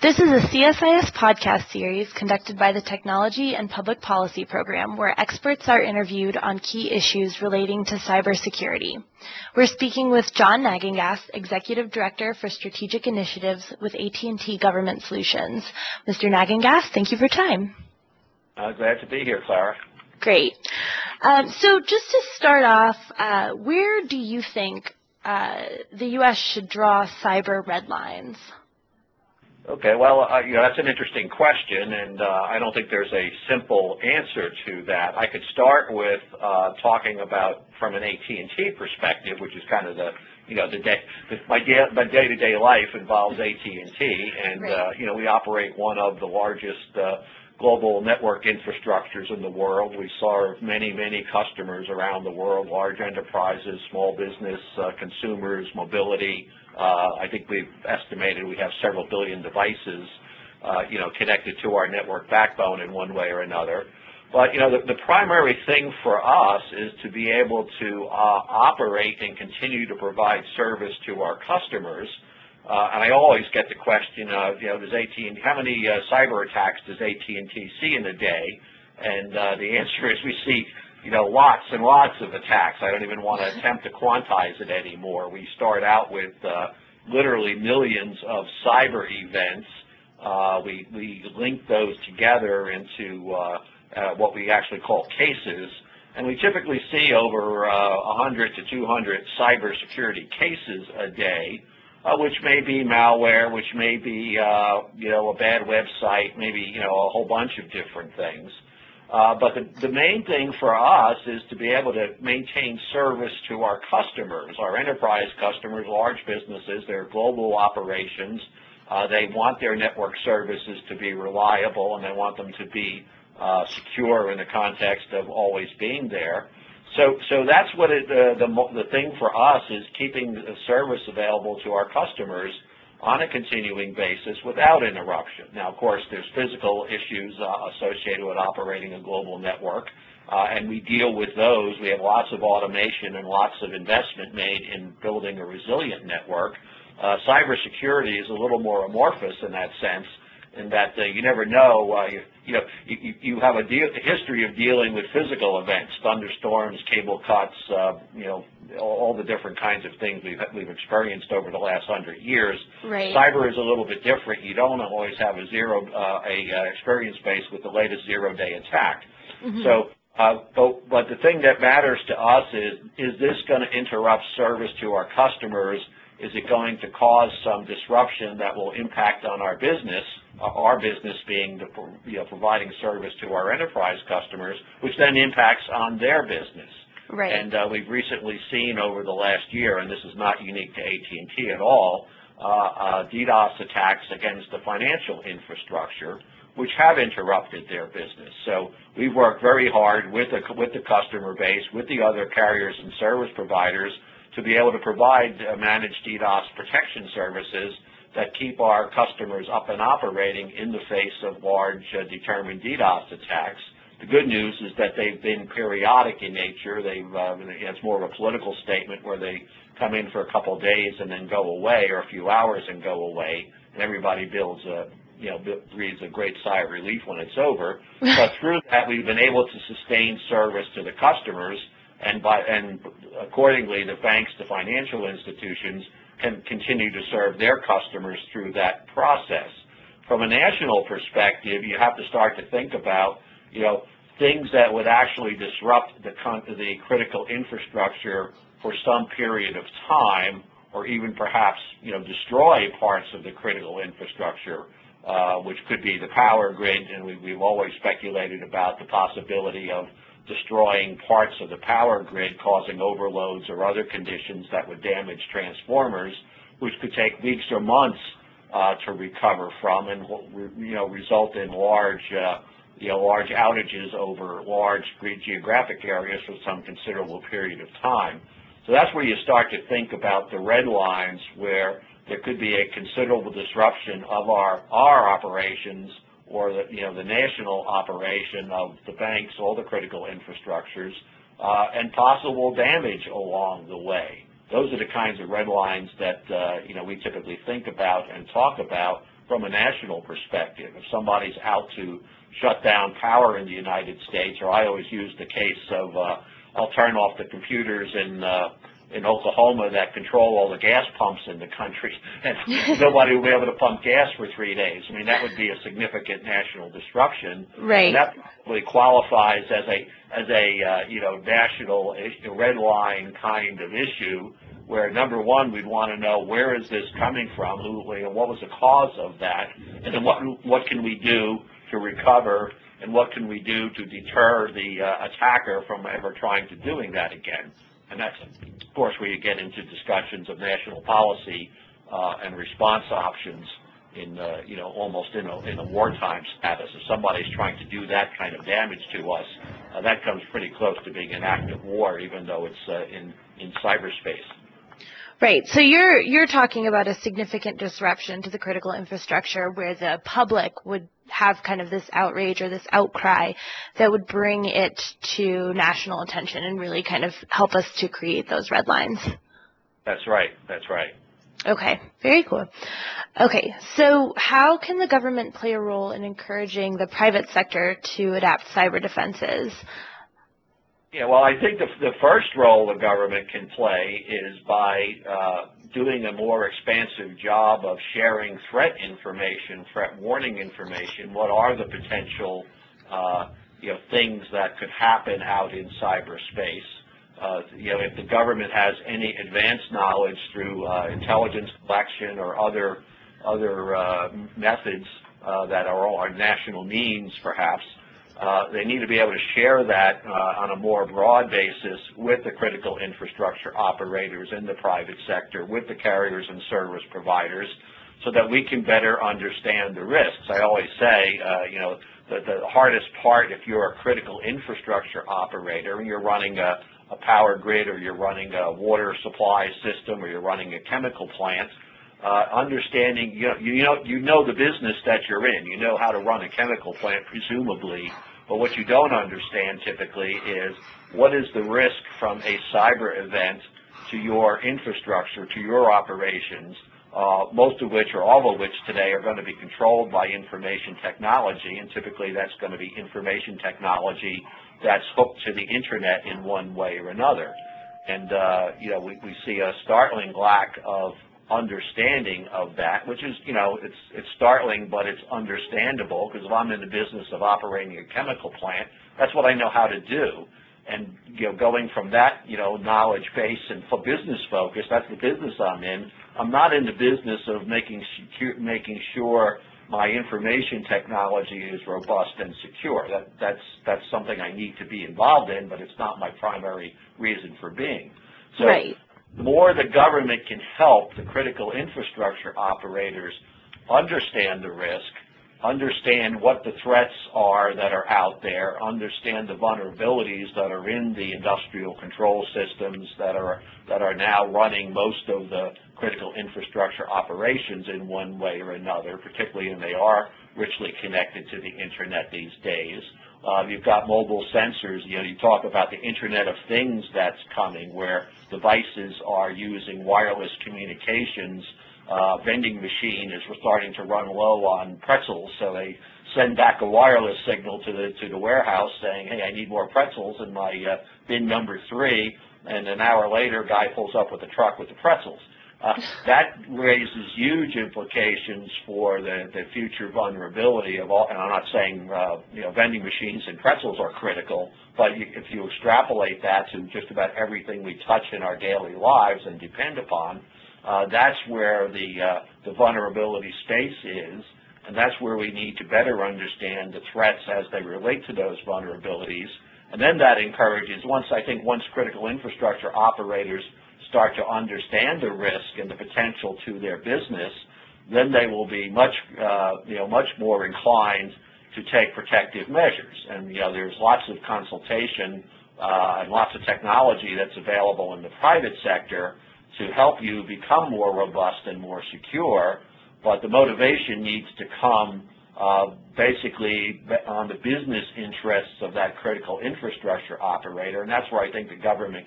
This is a CSIS podcast series conducted by the Technology and Public Policy Program where experts are interviewed on key issues relating to cybersecurity. We're speaking with John Nagengast, Executive Director for Strategic Initiatives with AT&T Government Solutions. Mr. Nagengast, thank you for your time. Uh, glad to be here, Clara. Great. Um, so just to start off, uh, where do you think uh, the U.S. should draw cyber red lines? Okay, well, uh, you know, that's an interesting question, and uh, I don't think there's a simple answer to that. I could start with uh, talking about from an AT&T perspective, which is kind of the, you know, the day, the, my, day, my day-to-day life involves AT&T, and, right. uh, you know, we operate one of the largest uh, global network infrastructures in the world. We serve many, many customers around the world, large enterprises, small business, uh, consumers, mobility, uh, I think we've estimated we have several billion devices, uh, you know, connected to our network backbone in one way or another. But you know, the, the primary thing for us is to be able to uh, operate and continue to provide service to our customers. Uh, and I always get the question of, you know, does AT&T, how many uh, cyber attacks does AT&T see in a day? And uh, the answer is we see you know, lots and lots of attacks. I don't even want to attempt to quantize it anymore. We start out with uh, literally millions of cyber events. Uh, we, we link those together into uh, uh, what we actually call cases, and we typically see over uh, 100 to 200 cybersecurity cases a day, uh, which may be malware, which may be, uh, you know, a bad website, maybe, you know, a whole bunch of different things. Uh, but the, the main thing for us is to be able to maintain service to our customers, our enterprise customers, large businesses, their global operations. Uh, they want their network services to be reliable and they want them to be uh, secure in the context of always being there. So, so that's what it, uh, the, the thing for us is keeping the service available to our customers on a continuing basis without interruption. Now, of course, there's physical issues uh, associated with operating a global network, uh, and we deal with those. We have lots of automation and lots of investment made in building a resilient network. Uh, cybersecurity is a little more amorphous in that sense, in that uh, you never know. Uh, you, you know, you, you have a, deal, a history of dealing with physical events, thunderstorms, cable cuts, uh, you know, all the different kinds of things we've we've experienced over the last hundred years. Right. Cyber is a little bit different. You don't always have a zero uh, a uh, experience base with the latest zero day attack. Mm-hmm. So. Uh, but, but the thing that matters to us is, is this going to interrupt service to our customers? Is it going to cause some disruption that will impact on our business? our business being the, you know, providing service to our enterprise customers, which then impacts on their business. Right. And uh, we've recently seen over the last year, and this is not unique to AT&T at all, uh, uh, DDoS attacks against the financial infrastructure, which have interrupted their business. So we've worked very hard with the, with the customer base, with the other carriers and service providers to be able to provide uh, managed DDoS protection services that keep our customers up and operating in the face of large uh, determined DDoS attacks. The good news is that they've been periodic in nature. They've uh, it's more of a political statement where they come in for a couple of days and then go away, or a few hours and go away, and everybody builds a you know breathes a great sigh of relief when it's over. but through that, we've been able to sustain service to the customers, and by and accordingly, the banks, the financial institutions can continue to serve their customers through that process. From a national perspective, you have to start to think about you know, things that would actually disrupt the, the critical infrastructure for some period of time or even perhaps, you know, destroy parts of the critical infrastructure, uh, which could be the power grid, and we, we've always speculated about the possibility of destroying parts of the power grid, causing overloads or other conditions that would damage transformers, which could take weeks or months uh, to recover from and, you know, result in large uh, you know, large outages over large geographic areas for some considerable period of time. So that's where you start to think about the red lines where there could be a considerable disruption of our, our operations or the, you know, the national operation of the banks, all the critical infrastructures, uh, and possible damage along the way. Those are the kinds of red lines that, uh, you know, we typically think about and talk about from a national perspective. If somebody's out to shut down power in the United States, or I always use the case of uh, I'll turn off the computers in uh, in Oklahoma that control all the gas pumps in the country, and nobody will be able to pump gas for three days. I mean, that would be a significant national disruption. Right. And that probably qualifies as a as a uh, you know national issue, red line kind of issue. Where number one, we'd want to know where is this coming from, who, what was the cause of that, and then what what can we do to recover, and what can we do to deter the uh, attacker from ever trying to doing that again. And that's, of course, where you get into discussions of national policy uh, and response options in, uh, you know, almost in a, in a wartime status. If somebody's trying to do that kind of damage to us, uh, that comes pretty close to being an act of war, even though it's uh, in, in cyberspace. Right. So you're you're talking about a significant disruption to the critical infrastructure where the public would have kind of this outrage or this outcry that would bring it to national attention and really kind of help us to create those red lines. That's right. That's right. Okay, very cool. Okay, so how can the government play a role in encouraging the private sector to adapt cyber defenses? Yeah, well, I think the, the first role the government can play is by uh, doing a more expansive job of sharing threat information, threat warning information. What are the potential, uh, you know, things that could happen out in cyberspace? Uh, you know, if the government has any advanced knowledge through uh, intelligence collection or other other uh, methods uh, that are all our national means, perhaps, uh, they need to be able to share that uh, on a more broad basis with the critical infrastructure operators in the private sector, with the carriers and service providers, so that we can better understand the risks. I always say, uh, you know, the, the hardest part if you're a critical infrastructure operator and you're running a, a power grid or you're running a water supply system or you're running a chemical plant, uh, understanding, you know, you know, you know the business that you're in. You know how to run a chemical plant, presumably, but what you don't understand typically is what is the risk from a cyber event to your infrastructure, to your operations, uh, most of which or all of which today are going to be controlled by information technology, and typically that's going to be information technology that's hooked to the internet in one way or another. And, uh, you know, we, we see a startling lack of understanding of that, which is, you know, it's it's startling, but it's understandable because if I'm in the business of operating a chemical plant, that's what I know how to do. And you know, going from that, you know, knowledge base and for business focus, that's the business I'm in. I'm not in the business of making secure, making sure my information technology is robust and secure. That that's that's something I need to be involved in, but it's not my primary reason for being. So right more the government can help the critical infrastructure operators understand the risk, understand what the threats are that are out there, understand the vulnerabilities that are in the industrial control systems that are that are now running most of the critical infrastructure operations in one way or another, particularly when they are richly connected to the internet these days. Uh, you've got mobile sensors. You know, you talk about the Internet of Things that's coming, where devices are using wireless communications. Uh, vending machine is starting to run low on pretzels, so they send back a wireless signal to the to the warehouse saying, "Hey, I need more pretzels in my uh, bin number three. And an hour later, guy pulls up with a truck with the pretzels. Uh, that raises huge implications for the, the future vulnerability of all, and I'm not saying, uh, you know, vending machines and pretzels are critical, but you, if you extrapolate that to just about everything we touch in our daily lives and depend upon, uh, that's where the, uh, the vulnerability space is, and that's where we need to better understand the threats as they relate to those vulnerabilities. And then that encourages, once I think once critical infrastructure operators start to understand the risk and the potential to their business, then they will be much, uh, you know, much more inclined to take protective measures. And you know, there's lots of consultation uh, and lots of technology that's available in the private sector to help you become more robust and more secure. But the motivation needs to come uh, basically on the business interests of that critical infrastructure operator, and that's where I think the government can